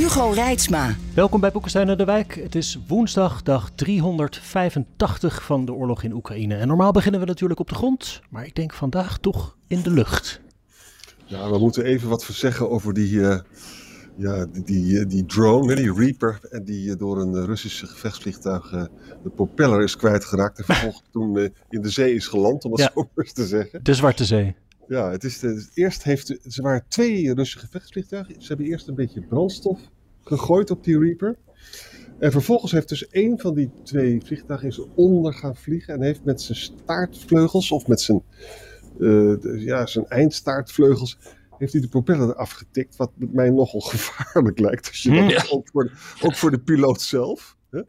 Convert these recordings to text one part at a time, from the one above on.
Hugo Reitsma. Welkom bij Boekenstein en de Wijk. Het is woensdag, dag 385 van de oorlog in Oekraïne. En normaal beginnen we natuurlijk op de grond, maar ik denk vandaag toch in de lucht. Ja, we moeten even wat zeggen over die, uh, ja, die, die, die, drone, die Reaper, en die door een Russische gevechtsvliegtuig uh, de propeller is kwijtgeraakt en vervolgens toen uh, in de zee is geland, om het ja, zo eens te zeggen. De Zwarte Zee. Ja, het is de, eerst heeft, ze waren twee Russische gevechtsvliegtuigen. Ze hebben eerst een beetje brandstof gegooid op die Reaper. En vervolgens heeft dus één van die twee vliegtuigen is onder gaan vliegen en heeft met zijn staartvleugels of met zijn, uh, ja, zijn eindstaartvleugels heeft hij de propeller eraf getikt, wat mij nogal gevaarlijk lijkt. Als je dat, ook, voor de, ook voor de piloot zelf. Hè?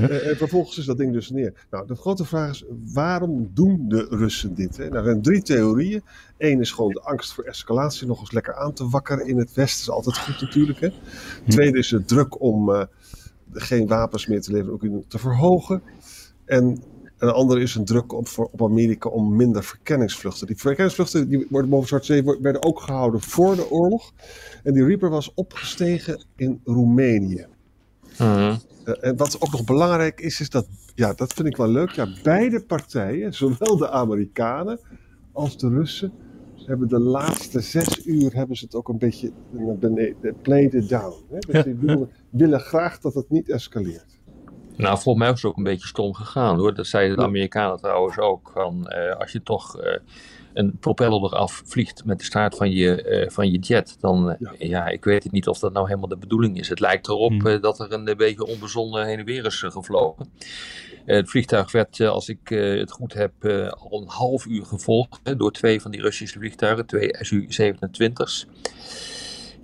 Uh, en vervolgens is dat ding dus neer. Nou, de grote vraag is, waarom doen de Russen dit? Hè? Nou, er zijn drie theorieën. Eén is gewoon de angst voor escalatie nog eens lekker aan te wakkeren in het Westen. Dat is altijd goed natuurlijk. Hè? Tweede is de druk om uh, geen wapens meer te leveren, ook te verhogen. En een andere is een druk op, voor, op Amerika om minder verkenningsvluchten. Die verkenningsvluchten die worden boven Zwarte Zee werden ook gehouden voor de oorlog. En die Reaper was opgestegen in Roemenië. Uh, en wat ook nog belangrijk is, is dat, ja, dat vind ik wel leuk. Ja, beide partijen, zowel de Amerikanen als de Russen, hebben de laatste zes uur hebben ze het ook een beetje naar beneden, played it down. Hè? Dus die willen, willen graag dat het niet escaleert. Nou, volgens mij is het ook een beetje stom gegaan hoor. Dat zeiden de Amerikanen trouwens ook. Van, uh, als je toch uh, een propeller eraf vliegt met de staart van je, uh, van je jet, dan ja. ja. ik weet het niet of dat nou helemaal de bedoeling is. Het lijkt erop hmm. dat er een beetje onbezonnen heen en weer is gevlogen. het vliegtuig werd, als ik het goed heb, al een half uur gevolgd door twee van die Russische vliegtuigen, twee Su-27's.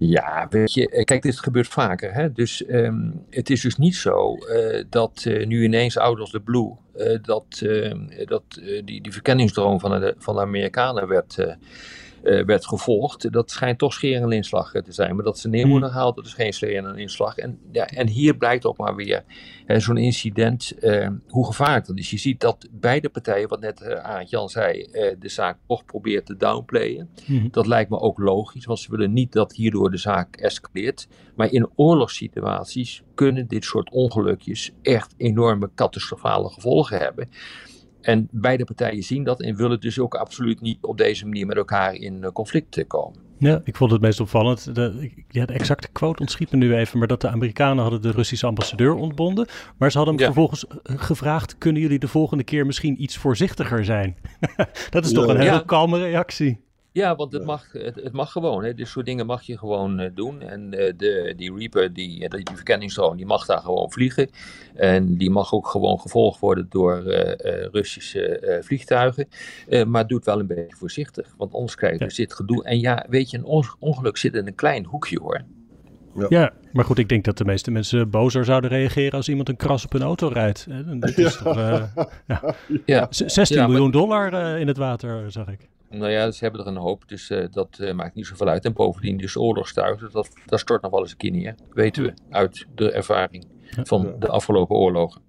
Ja, weet je, kijk, dit gebeurt vaker. Hè? Dus um, het is dus niet zo uh, dat uh, nu ineens of the blue, dat, dat die, die verkenningsdroom van de, van de Amerikanen werd uh, werd gevolgd. Dat schijnt toch scheren en inslag te zijn. Maar dat ze neer worden gehaald, dat is geen scheren en inslag. En, ja, en hier blijkt ook maar weer zo'n incident, uh, hoe gevaarlijk dat is. Je ziet dat beide partijen, wat net uh, Jan zei, de zaak toch probeert te downplayen. Mm. Dat lijkt me ook logisch, want ze willen niet dat hierdoor de zaak escaleert. Maar in oorlogssituaties kunnen dit soort ongelukjes echt enorme catastrofale gevolgen hebben. En beide partijen zien dat en willen dus ook absoluut niet op deze manier met elkaar in conflict komen. Ja, ik vond het meest opvallend. De, ja, de exacte quote ontschiet me nu even, maar dat de Amerikanen hadden de Russische ambassadeur ontbonden. Maar ze hadden hem ja. vervolgens gevraagd: kunnen jullie de volgende keer misschien iets voorzichtiger zijn? dat is toch een hele ja. kalme reactie. Ja, want het mag, het, het mag gewoon. Hè. Dit soort dingen mag je gewoon uh, doen. En uh, de, die Reaper, die, die verkenningsdrone, die mag daar gewoon vliegen. En die mag ook gewoon gevolgd worden door uh, Russische vliegtuigen. maar doe het wel een beetje voorzichtig. Want anders krijg je ja. dit gedoe. En ja, weet je, een ongeluk zit in een klein hoekje hoor. Ja. ja. maar goed, ik denk dat de meeste mensen bozer zouden reageren als iemand een kras op hun auto rijdt. Dat is ja. toch, ja. Ja. 16 miljoen maar... dollar in het water, zag ik. Nou ja, ze hebben er een hoop, dus uh, dat uh, maakt niet zoveel uit. En bovendien, dus oorlogstuigen, dat, dat stort nog wel eens een keer neer. Weten we uit de ervaring van de afgelopen oorlogen.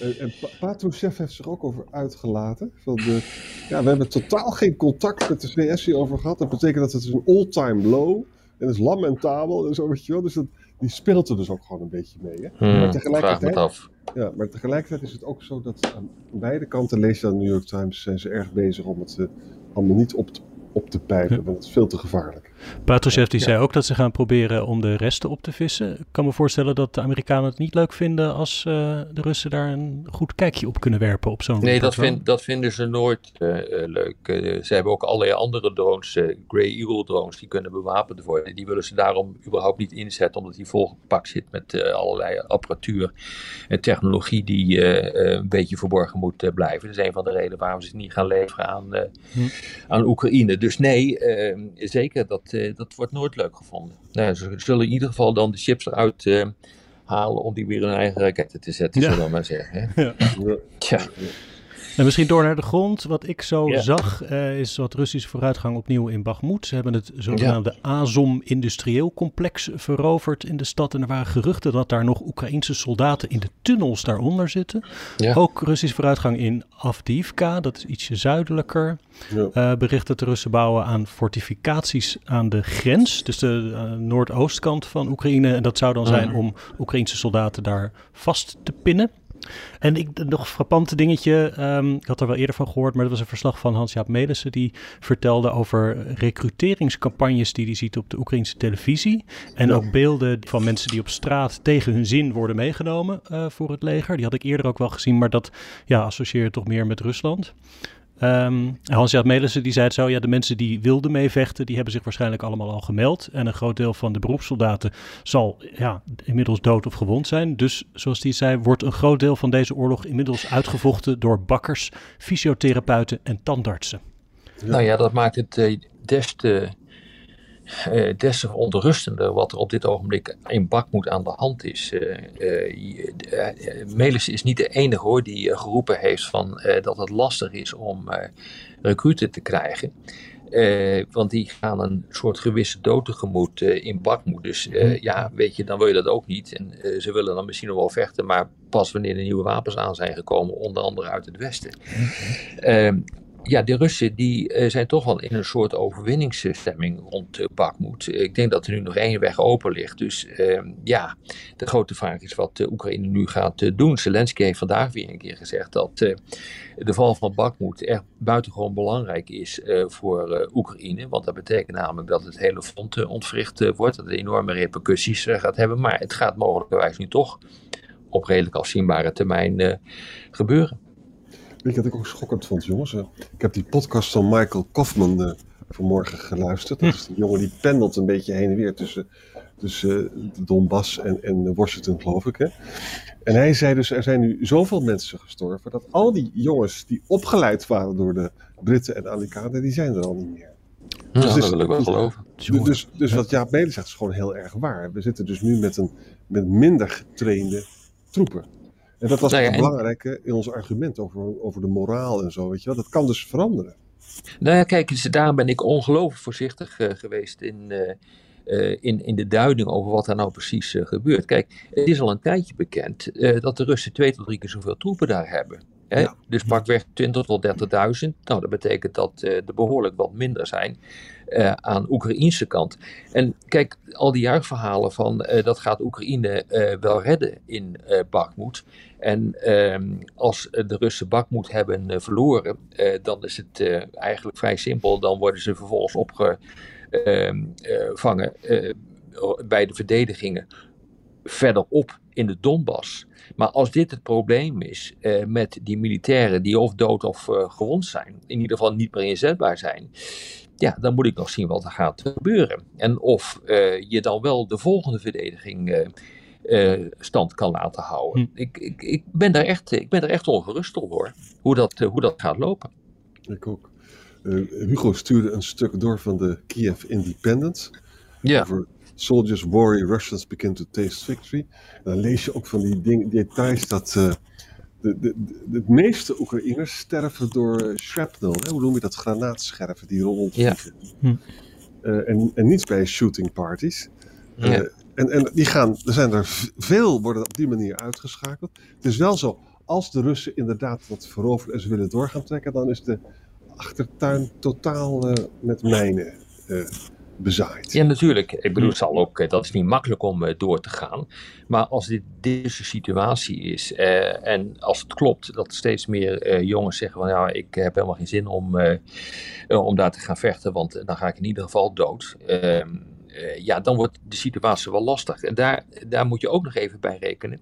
En, en Patrushev heeft zich ook over uitgelaten. Van de, ja, we hebben totaal geen contact met de VS hierover gehad. Dat betekent dat het is een all-time low. En het is lamentabel en zo, weet je wel. Dus dat, die speelt er dus ook gewoon een beetje mee. Hè? Hmm, maar tegelijkertijd, af. Ja, maar tegelijkertijd is het ook zo dat aan beide kanten, lees je aan de New York Times, zijn ze erg bezig om het uh, allemaal niet op te, op te pijpen, want het is veel te gevaarlijk. Patrushev die ja. zei ook dat ze gaan proberen om de resten op te vissen. Ik kan me voorstellen dat de Amerikanen het niet leuk vinden als uh, de Russen daar een goed kijkje op kunnen werpen op zo'n Nee, dat, vind, dat, vinden ze nooit uh, leuk. Uh, ze hebben ook allerlei andere drones, Grey Eagle drones, die kunnen bewapend worden. Die willen ze daarom überhaupt niet inzetten, omdat die volgepakt zit met allerlei apparatuur en technologie die een beetje verborgen moet blijven. Dat is een van de redenen waarom ze het niet gaan leveren aan, hm. aan Oekraïne. Dus nee, zeker dat uh, dat wordt nooit leuk gevonden. Nou, ze zullen in ieder geval dan de chips eruit uh, halen om die weer in hun eigen raketten te zetten, zullen we maar zeggen. Hè? Ja. Tja. En misschien door naar de grond. Wat ik zo zag, uh, is wat Russische vooruitgang opnieuw in Bakhmut. Ze hebben het zogenaamde ja. Azom industrieel complex veroverd in de stad. En er waren geruchten dat daar nog Oekraïnse soldaten in de tunnels daaronder zitten. Ja. Ook Russische vooruitgang in Avdiivka, dat is ietsje zuidelijker. Uh, bericht dat de Russen bouwen aan fortificaties aan de grens. Dus de uh, noordoostkant van Oekraïne. En dat zou dan zijn om Oekraïnse soldaten daar vast te pinnen. En ik, nog een frappante dingetje, um, ik had er wel eerder van gehoord, maar dat was een verslag van Hans-Jaap Melissen, die vertelde over recruteringscampagnes die hij ziet op de Oekraïnse televisie. En ja. ook beelden van mensen die op straat tegen hun zin worden meegenomen uh, voor het leger. Die had ik eerder ook wel gezien, maar dat ja, associeer je toch meer met Rusland. Um, Hans-Jaap Melissen die zei het zo, ja, de mensen die wilden meevechten, die hebben zich waarschijnlijk allemaal al gemeld. En een groot deel van de beroepssoldaten zal ja, inmiddels dood of gewond zijn. Dus zoals hij zei, wordt een groot deel van deze oorlog inmiddels uitgevochten door bakkers, fysiotherapeuten en tandartsen. Nou ja, dat maakt het uh, des te uh, des te wat er op dit ogenblik in Bakmoed aan de hand is. Uh, uh, Melis is niet de enige hoor die geroepen heeft van, dat het lastig is om recruten te krijgen. want die gaan een soort gewisse dood tegemoet in Bakmoed. Dus ja, weet je, dan wil je dat ook niet. En ze willen dan misschien nog wel vechten, maar pas wanneer de nieuwe wapens aan zijn gekomen, onder andere uit het westen. Mm ja, de Russen die uh, zijn toch wel in een soort overwinningsstemming rond uh, Bakhmut. Ik denk dat er nu nog één weg open ligt. Dus uh, ja, de grote vraag is wat de Oekraïne nu gaat doen. Zelensky heeft vandaag weer een keer gezegd dat de val van Bakhmut echt buitengewoon belangrijk is voor Oekraïne. Want dat betekent namelijk dat het hele front ontwricht wordt. Dat het enorme repercussies gaat hebben. Maar het gaat mogelijkerwijs nu toch op redelijk afzienbare termijn gebeuren. Weet je wat ik ook schokkend vond, jongens? Uh, ik heb die podcast van Michael Kaufman uh, vanmorgen geluisterd. Dat is die jongen die pendelt een beetje heen en weer tussen, tussen uh, Donbass en, en Washington, geloof ik. Hè? En hij zei dus, er zijn nu zoveel mensen gestorven, dat al die jongens die opgeleid waren door de Britten en Amerikanen, die zijn er al niet meer. Ja, dus, dat wil ik wel geloven. Dus, dus, dus wat Jaap Mede zegt is gewoon heel erg waar. We zitten dus nu met, een, met minder getrainde troepen. En dat was nou ja, belangrijke in ons argument over, over de moraal en zo, weet je wel. Dat kan dus veranderen. Nou ja, kijk, dus daarom ben ik ongelooflijk voorzichtig uh, geweest in, uh, uh, in, in de duiding over wat er nou precies gebeurt. Kijk, het is al een tijdje bekend dat de Russen twee tot drie keer zoveel troepen daar hebben. Hè? Ja. Dus pakweg 20.000 tot 30.000. Nou, dat betekent dat er behoorlijk wat minder zijn uh, aan Oekraïnse kant. En kijk, al die jaarverhalen van uh, dat gaat Oekraïne uh, wel redden in Bakhmut. En ehm, als de Russen Bakhmut hebben verloren, dan is het eigenlijk vrij simpel. Dan worden ze vervolgens opgevangen bij de verdedigingen verderop in de Donbass. Maar als dit het probleem is uh, met die militairen die of dood of uh, gewond zijn, in ieder geval niet meer inzetbaar zijn, ja, dan moet ik nog zien wat er gaat gebeuren. En of uh, je dan wel de volgende verdediging stand kan laten houden. Hm. Ik, ik, ik, ben daar echt, ik ben daar echt ongerust op hoor, hoe dat, hoe dat gaat lopen. Ik ook. Hugo stuurde een stuk door van de Kiev Independent. Ja. Over Soldiers worry Russians begin to taste victory. En dan lees je ook van die ding, details dat uh, de, de, de, de, meeste Oekraïners sterven door shrapnel. Hè? Hoe noem je dat? Granaatscherven die rondvliegen. Ja. Hm. Uh, en, en niets bij shooting parties. Uh, ja. en, en die gaan, er zijn er veel, worden op die manier uitgeschakeld. Het is wel zo, als de Russen inderdaad wat veroveren en ze willen door gaan trekken, dan is de achtertuin totaal met mijnen bezaaid. Ja, natuurlijk. Ik bedoel, het zal ook, eh, dat is niet makkelijk om eh, door te gaan. Maar als dit deze situatie is eh, en als het klopt dat steeds meer eh, jongens zeggen van ja, ik heb helemaal geen zin om, eh, om daar te gaan vechten, want dan ga ik in ieder geval dood. Ehm, ja, dan wordt de situatie wel lastig. En daar, daar moet je ook nog even bij rekenen.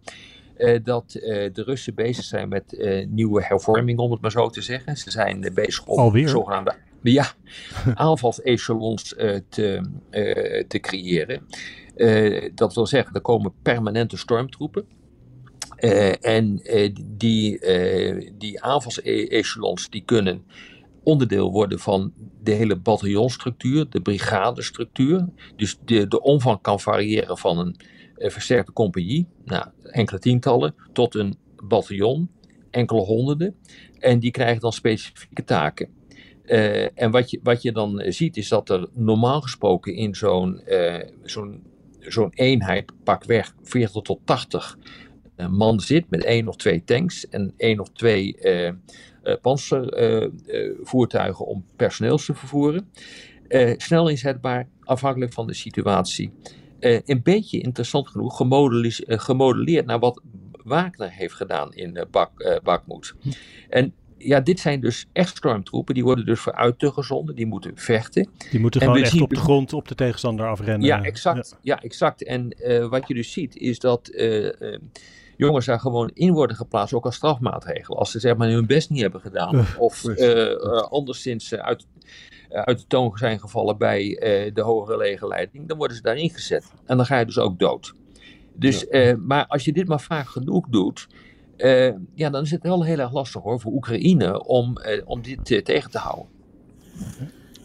Uh, dat uh, de Russen bezig zijn met uh, nieuwe hervorming, om het maar zo te zeggen. Ze zijn bezig om Alweer? zogenaamde ja, aanvalsechelons uh, te, uh, te creëren. Uh, dat wil zeggen, er komen permanente stormtroepen. en die, die aanvalsechelons die kunnen onderdeel worden van de hele bataljonstructuur, de brigadestructuur. Dus de, de omvang kan variëren van een versterkte compagnie, nou, enkele tientallen, tot een bataljon, enkele honderden. En die krijgen dan specifieke taken. Uh, en wat je, wat je dan ziet is dat er normaal gesproken in zo'n uh, zo'n zo'n eenheid pakweg 40 tot 80 uh, man zit met één of twee tanks en één of twee panzervoertuigen om personeels te vervoeren. snel inzetbaar, afhankelijk van de situatie. een beetje interessant genoeg gemodelleerd naar wat Wagner heeft gedaan in Bak, Bakmoed. En ja, dit zijn dus echt stormtroepen. Die worden dus vooruit te gezonden. Die moeten vechten. Die moeten gewoon echt op de grond op de tegenstander afrennen. Ja, exact. Ja. exact. En uh, wat je dus ziet is dat uh, uh, jongens daar gewoon in worden geplaatst, ook als strafmaatregel. Als ze zeg maar hun best niet hebben gedaan. of anderszins uit, uit de toon zijn gevallen bij de hogere legerleiding. Dan worden ze daarin gezet. En dan ga je dus ook dood. Dus, ja. maar als je dit maar vaak genoeg doet uh, ja, dan is het wel heel erg lastig hoor voor Oekraïne om, uh, om dit uh, tegen te houden.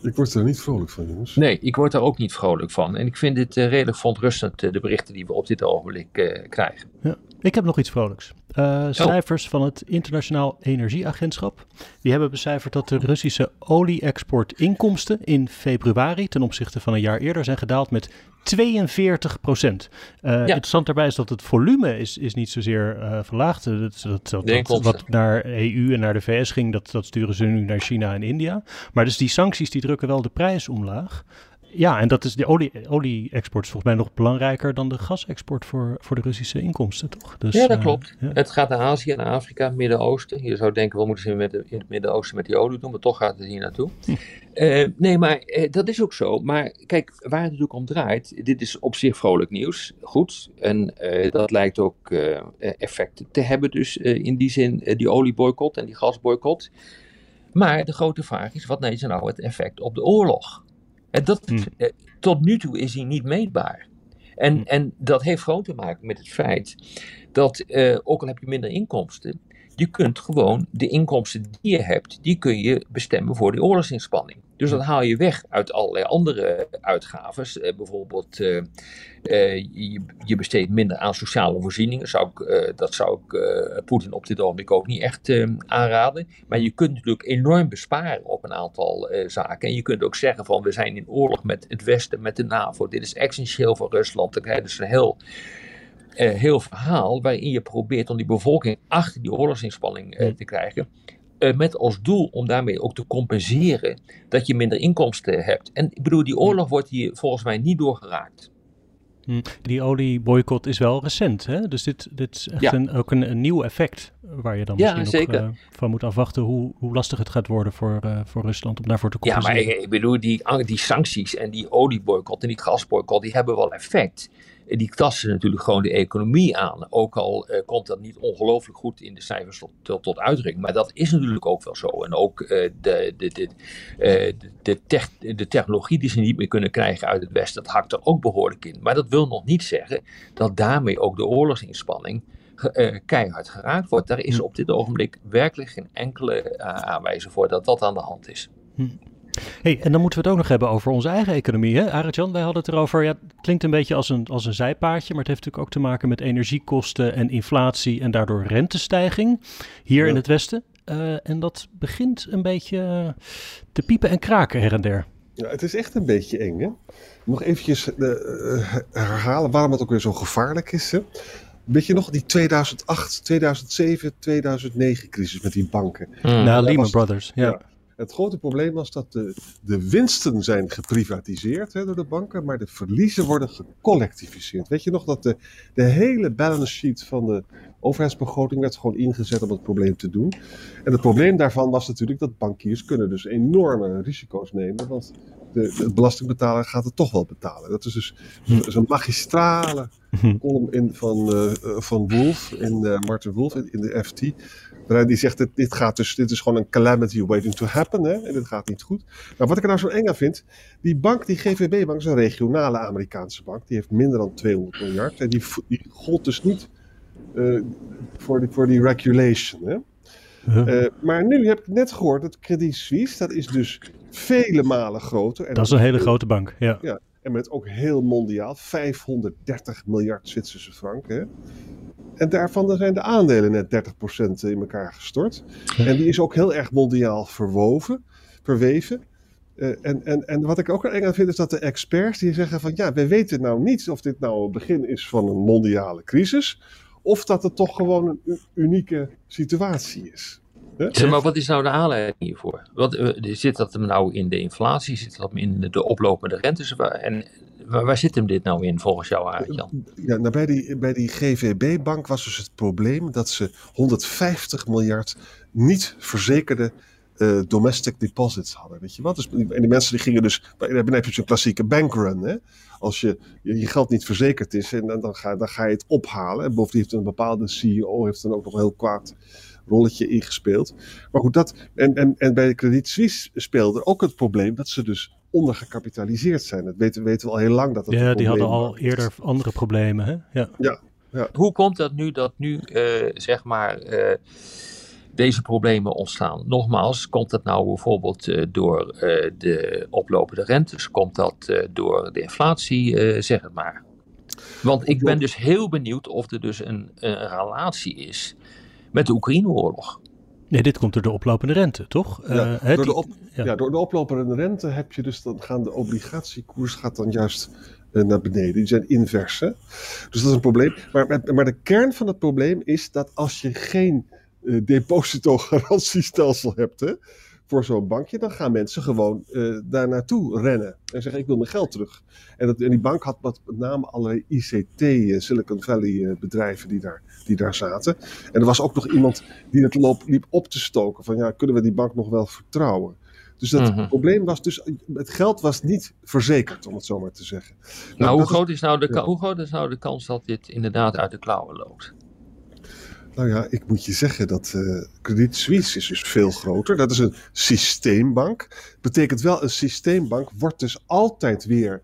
Ik word er niet vrolijk van, jongens. Nee, ik word daar ook niet vrolijk van. En ik vind dit redelijk verontrustend, de berichten die we op dit ogenblik krijgen. Ja. Ik heb nog iets vrolijks. Uh, cijfers oh. van het Internationaal Energieagentschap. Die hebben becijferd dat de Russische olie-exportinkomsten in februari ten opzichte van een jaar eerder zijn gedaald met 42 procent. Uh, ja. Interessant daarbij is dat het volume is, is niet zozeer uh, verlaagd. Dat, dat, dat, dat wat naar EU en naar de VS ging, dat, dat sturen ze nu naar China en India. Maar dus die sancties die drukken wel de prijs omlaag. Ja, en dat is de olie-export olie is volgens mij nog belangrijker dan de gasexport voor, voor de Russische inkomsten, toch? Dus, ja, dat uh, klopt. Ja. Het gaat naar Azië, naar Afrika, Midden-Oosten. Je zou denken, wat moeten ze met de, in het Midden-Oosten met die olie doen? Maar toch gaat het hier naartoe. Hm. Uh, nee, maar uh, dat is ook zo. Maar kijk, waar het natuurlijk om draait, dit is op zich vrolijk nieuws. Goed. En dat lijkt ook effect te hebben dus in die zin, die olieboycott en die gasboycott. Maar de grote vraag is, wat is nou het effect op de oorlog? En dat, hmm. Eh, tot nu toe is hij niet meetbaar. En, hmm. en dat heeft gewoon te maken met het feit dat, uh, ook al heb je minder inkomsten, je kunt gewoon de inkomsten die je hebt, die kun je bestemmen voor die oorlogsinspanning. Dus dat haal je weg uit allerlei andere uitgaves. Eh, bijvoorbeeld, uh, uh, je, je, besteedt minder aan sociale voorzieningen. Zou ik, dat zou ik Poetin op dit ogenblik ook niet echt aanraden. Maar je kunt natuurlijk enorm besparen op een aantal zaken. En je kunt ook zeggen van we zijn in oorlog met het Westen, met de NAVO. Dit is essentieel voor Rusland. Dan krijg je dus een heel uh, heel verhaal waarin je probeert om die bevolking achter die oorlogsinspanning uh, te krijgen. Uh, met als doel om daarmee ook te compenseren dat je minder inkomsten hebt. En ik bedoel, die oorlog wordt hier volgens mij niet doorgeraakt. Hm. Die olieboycott is wel recent, hè? Dus dit, dit is echt ja. een, ook een, een, nieuw effect waar je dan ja, misschien zeker. nog van moet afwachten hoe, hoe lastig het gaat worden voor, voor Rusland om daarvoor te compenseren. Ja, maar ik, ik bedoel, die, die sancties en die olieboycott en die gasboycott, die hebben wel effect die tasten natuurlijk gewoon de economie aan. Ook al uh, komt dat niet ongelooflijk goed in de cijfers tot, tot, tot, uitdrukking. Maar dat is natuurlijk ook wel zo. En ook uh, de, de, de, uh, de, tech, de technologie die ze niet meer kunnen krijgen uit het Westen, dat hakt er ook behoorlijk in. Maar dat wil nog niet zeggen dat daarmee ook de oorlogsinspanning keihard geraakt wordt. Daar is hm. op dit ogenblik werkelijk geen enkele aanwijzing voor dat dat aan de hand is. Hm. Hey, en dan moeten we het ook nog hebben over onze eigen economie. Hè? Arjan, wij hadden het erover. Ja, het klinkt een beetje als een, als een zijpaadje, maar het heeft natuurlijk ook te maken met energiekosten en inflatie en daardoor rentestijging hier ja. in het Westen. Uh, en dat begint een beetje te piepen en kraken her en der. Ja, het is echt een beetje eng. Hè? Nog eventjes uh, herhalen waarom het ook weer zo gevaarlijk is. Hè? Weet je nog, die 2008, 2007, 2009 crisis met die banken? Mm. Nou, Lehman Brothers, ja. ja. Het grote probleem was dat de, de winsten zijn geprivatiseerd hè, door de banken, maar de verliezen worden gecollectiviseerd. Weet je nog dat de, de hele balance sheet van de overheidsbegroting werd gewoon ingezet om het probleem te doen. En het probleem daarvan was natuurlijk dat bankiers kunnen dus enorme risico's nemen, want de, de belastingbetaler gaat het toch wel betalen. Dat is dus een magistrale column in, van, uh, van Wolf, in uh, Martin Wolf in, in de FT. Die zegt, dit, dit, gaat dus, dit is gewoon een calamity waiting to happen. Hè? En dit gaat niet goed. Maar wat ik er nou zo eng aan vind. Die bank, die GVB-bank, is een regionale Amerikaanse bank. Die heeft minder dan 200 miljard. En die, die gold dus niet uh, voor, die, voor die regulation. Hè? Uh, maar nu heb ik net gehoord dat Credit Suisse, dat is dus vele malen groter. En dat is een hele grote bank, ja. ja. En met ook heel mondiaal, 530 miljard Zwitserse franken. En daarvan zijn de aandelen net 30% in elkaar gestort. En die is ook heel erg mondiaal verwoven, verweven. Uh, en, en, en wat ik ook eng aan vind is dat de experts die zeggen van ja, we weten nou niet of dit nou het begin is van een mondiale crisis. Of dat het toch gewoon een unieke situatie is. Zeg maar wat is nou de aanleiding hiervoor? Wat, uh, zit dat hem nou in de inflatie? Zit dat hem in de oplopende rentes? En waar, waar zit hem dit nou in volgens jou, Jan? Ja, nou bij, die, bij die GVB-bank was dus het probleem dat ze 150 miljard niet verzekerde uh, domestic deposits hadden. Weet je wat? Dus, en die mensen die gingen dus. Dan heb je zo'n klassieke bankrun. Hè? Als je, je, geld niet verzekerd is, en dan, dan, ga, dan ga je het ophalen. En bovendien heeft een bepaalde CEO heeft dan ook nog een heel kwaad rolletje ingespeeld. Maar goed, dat. En, en, en bij de Credit Suisse speelde ook het probleem dat ze dus ondergekapitaliseerd zijn. Dat weten, weten we al heel lang dat dat Ja, die hadden al eerder andere problemen. Hè? Ja. ja. Ja, Hoe komt dat nu dat nu, uh, zeg maar. Uh, deze problemen ontstaan. Nogmaals, komt dat nou bijvoorbeeld uh, door uh, de oplopende rentes? Komt dat uh, door de inflatie? zeg het maar. Want ik ben dus heel benieuwd of er dus een, een relatie is met de Oekraïne-oorlog. Nee, dit komt door de oplopende rente, toch? Ja, uh, door, de op, ja. ja. door de oplopende rente heb je dus dan gaan de obligatiekoers gaat dan juist uh, naar beneden. Die zijn invers. Hè? Dus dat is een probleem. Maar, maar de kern van het probleem is dat als je geen uh, depositogarantiestelsel hebt hè, voor zo'n bankje, dan gaan mensen gewoon uh, daar naartoe rennen en zeggen: Ik wil mijn geld terug. En, dat, en die bank had met name allerlei ICT, uh, Silicon Valley bedrijven die daar, die daar zaten. En er was ook nog iemand die het loop, liep op te stoken: van ja, kunnen we die bank nog wel vertrouwen? Dus dat mm-hmm. probleem was dus, het geld was niet verzekerd, om het zo maar te zeggen. Nou, nou hoe, groot is nou de, ja. hoe groot is nou de kans dat dit inderdaad uit de klauwen loopt? Nou ja, ik moet je zeggen dat uh, Credit Suisse is dus veel groter. Dat is een systeembank. Betekent wel, een systeembank wordt dus altijd weer...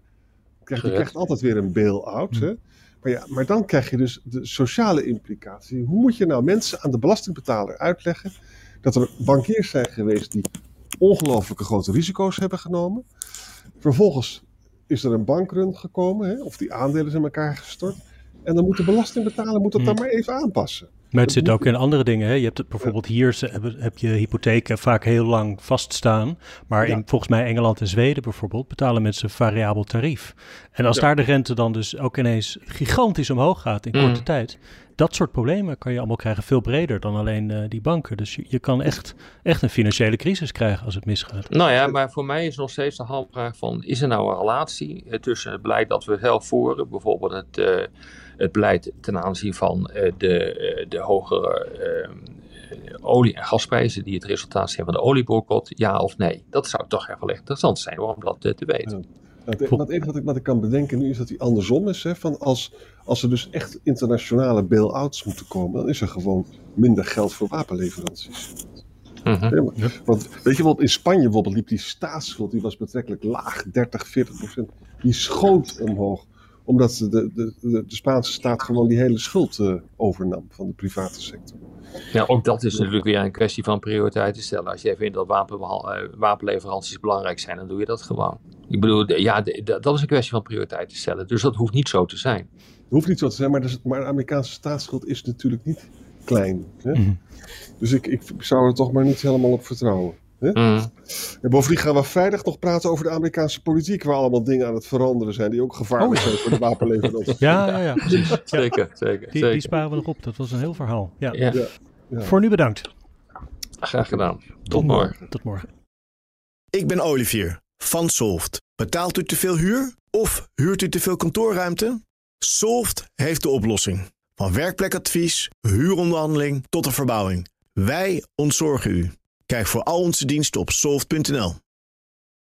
Krijg, je krijgt altijd weer een bail-out. Hè? Maar, ja, maar dan krijg je dus de sociale implicatie. Hoe moet je nou mensen aan de belastingbetaler uitleggen... dat er bankiers zijn geweest die ongelooflijke grote risico's hebben genomen. Vervolgens is er een bankrun gekomen, hè, of die aandelen zijn elkaar gestort. En dan moet de belastingbetaler moet dat dan maar even aanpassen. Maar het zit ook in andere dingen. Hè? Je hebt het, bijvoorbeeld hier heb je hypotheken vaak heel lang vaststaan. Maar in volgens mij Engeland en Zweden bijvoorbeeld betalen mensen een variabel tarief. En als ja. daar de rente dan dus ook ineens gigantisch omhoog gaat in korte mm. tijd. Dat soort problemen kan je allemaal krijgen veel breder dan alleen uh, die banken. Dus je, je, kan echt, echt een financiële crisis krijgen als het misgaat. Nou ja, maar voor mij is nog steeds de handvraag van... is er nou een relatie tussen het beleid dat we zelf voeren... bijvoorbeeld het... Uh, het beleid ten aanzien van uh, de, uh, de hogere uh, olie- en gasprijzen die het resultaat zijn van de olieboycott, ja of nee? Dat zou toch echt wel interessant zijn om dat te weten. Ja. Het, het enige wat ik, wat ik kan bedenken nu is dat die andersom is. Hè, van als, als er dus echt internationale bail-outs moeten komen, dan is er gewoon minder geld voor wapenleveranties. Ja, want weet je wat, in Spanje bijvoorbeeld liep die staatsschuld, die was betrekkelijk laag, 30, 40 procent. Die schoot omhoog omdat de, de, de, de Spaanse staat gewoon die hele schuld uh, overnam van de private sector. Ja, ook dat is natuurlijk weer een kwestie van prioriteiten stellen. Als jij vindt dat wapen, uh, wapenleveranties belangrijk zijn, dan doe je dat gewoon. Ik bedoel, ja, dat is een kwestie van prioriteiten stellen. Dus dat hoeft niet zo te zijn. Het hoeft niet zo te zijn, maar, dus, maar de Amerikaanse staatsschuld is natuurlijk niet klein. Hè? Mm. Dus ik, ik zou er toch maar niet helemaal op vertrouwen. Mm. En bovendien gaan we vrijdag nog praten over de Amerikaanse politiek, waar allemaal dingen aan het veranderen zijn die ook gevaarlijk oh. zijn voor de wapenleveranties. Ja, ja, ja, precies. zeker, zeker, die, zeker. Die sparen we nog op, dat was een heel verhaal. Ja. ja. ja. Voor nu bedankt. Graag gedaan. Tot, Tot morgen. morgen. Tot morgen. Ik ben Olivier van Solft. Betaalt u te veel huur of huurt u te veel kantoorruimte? Solft heeft de oplossing. Van werkplekadvies, huuronderhandeling tot de verbouwing. Wij ontzorgen u. Kijk voor al onze diensten op soft.nl.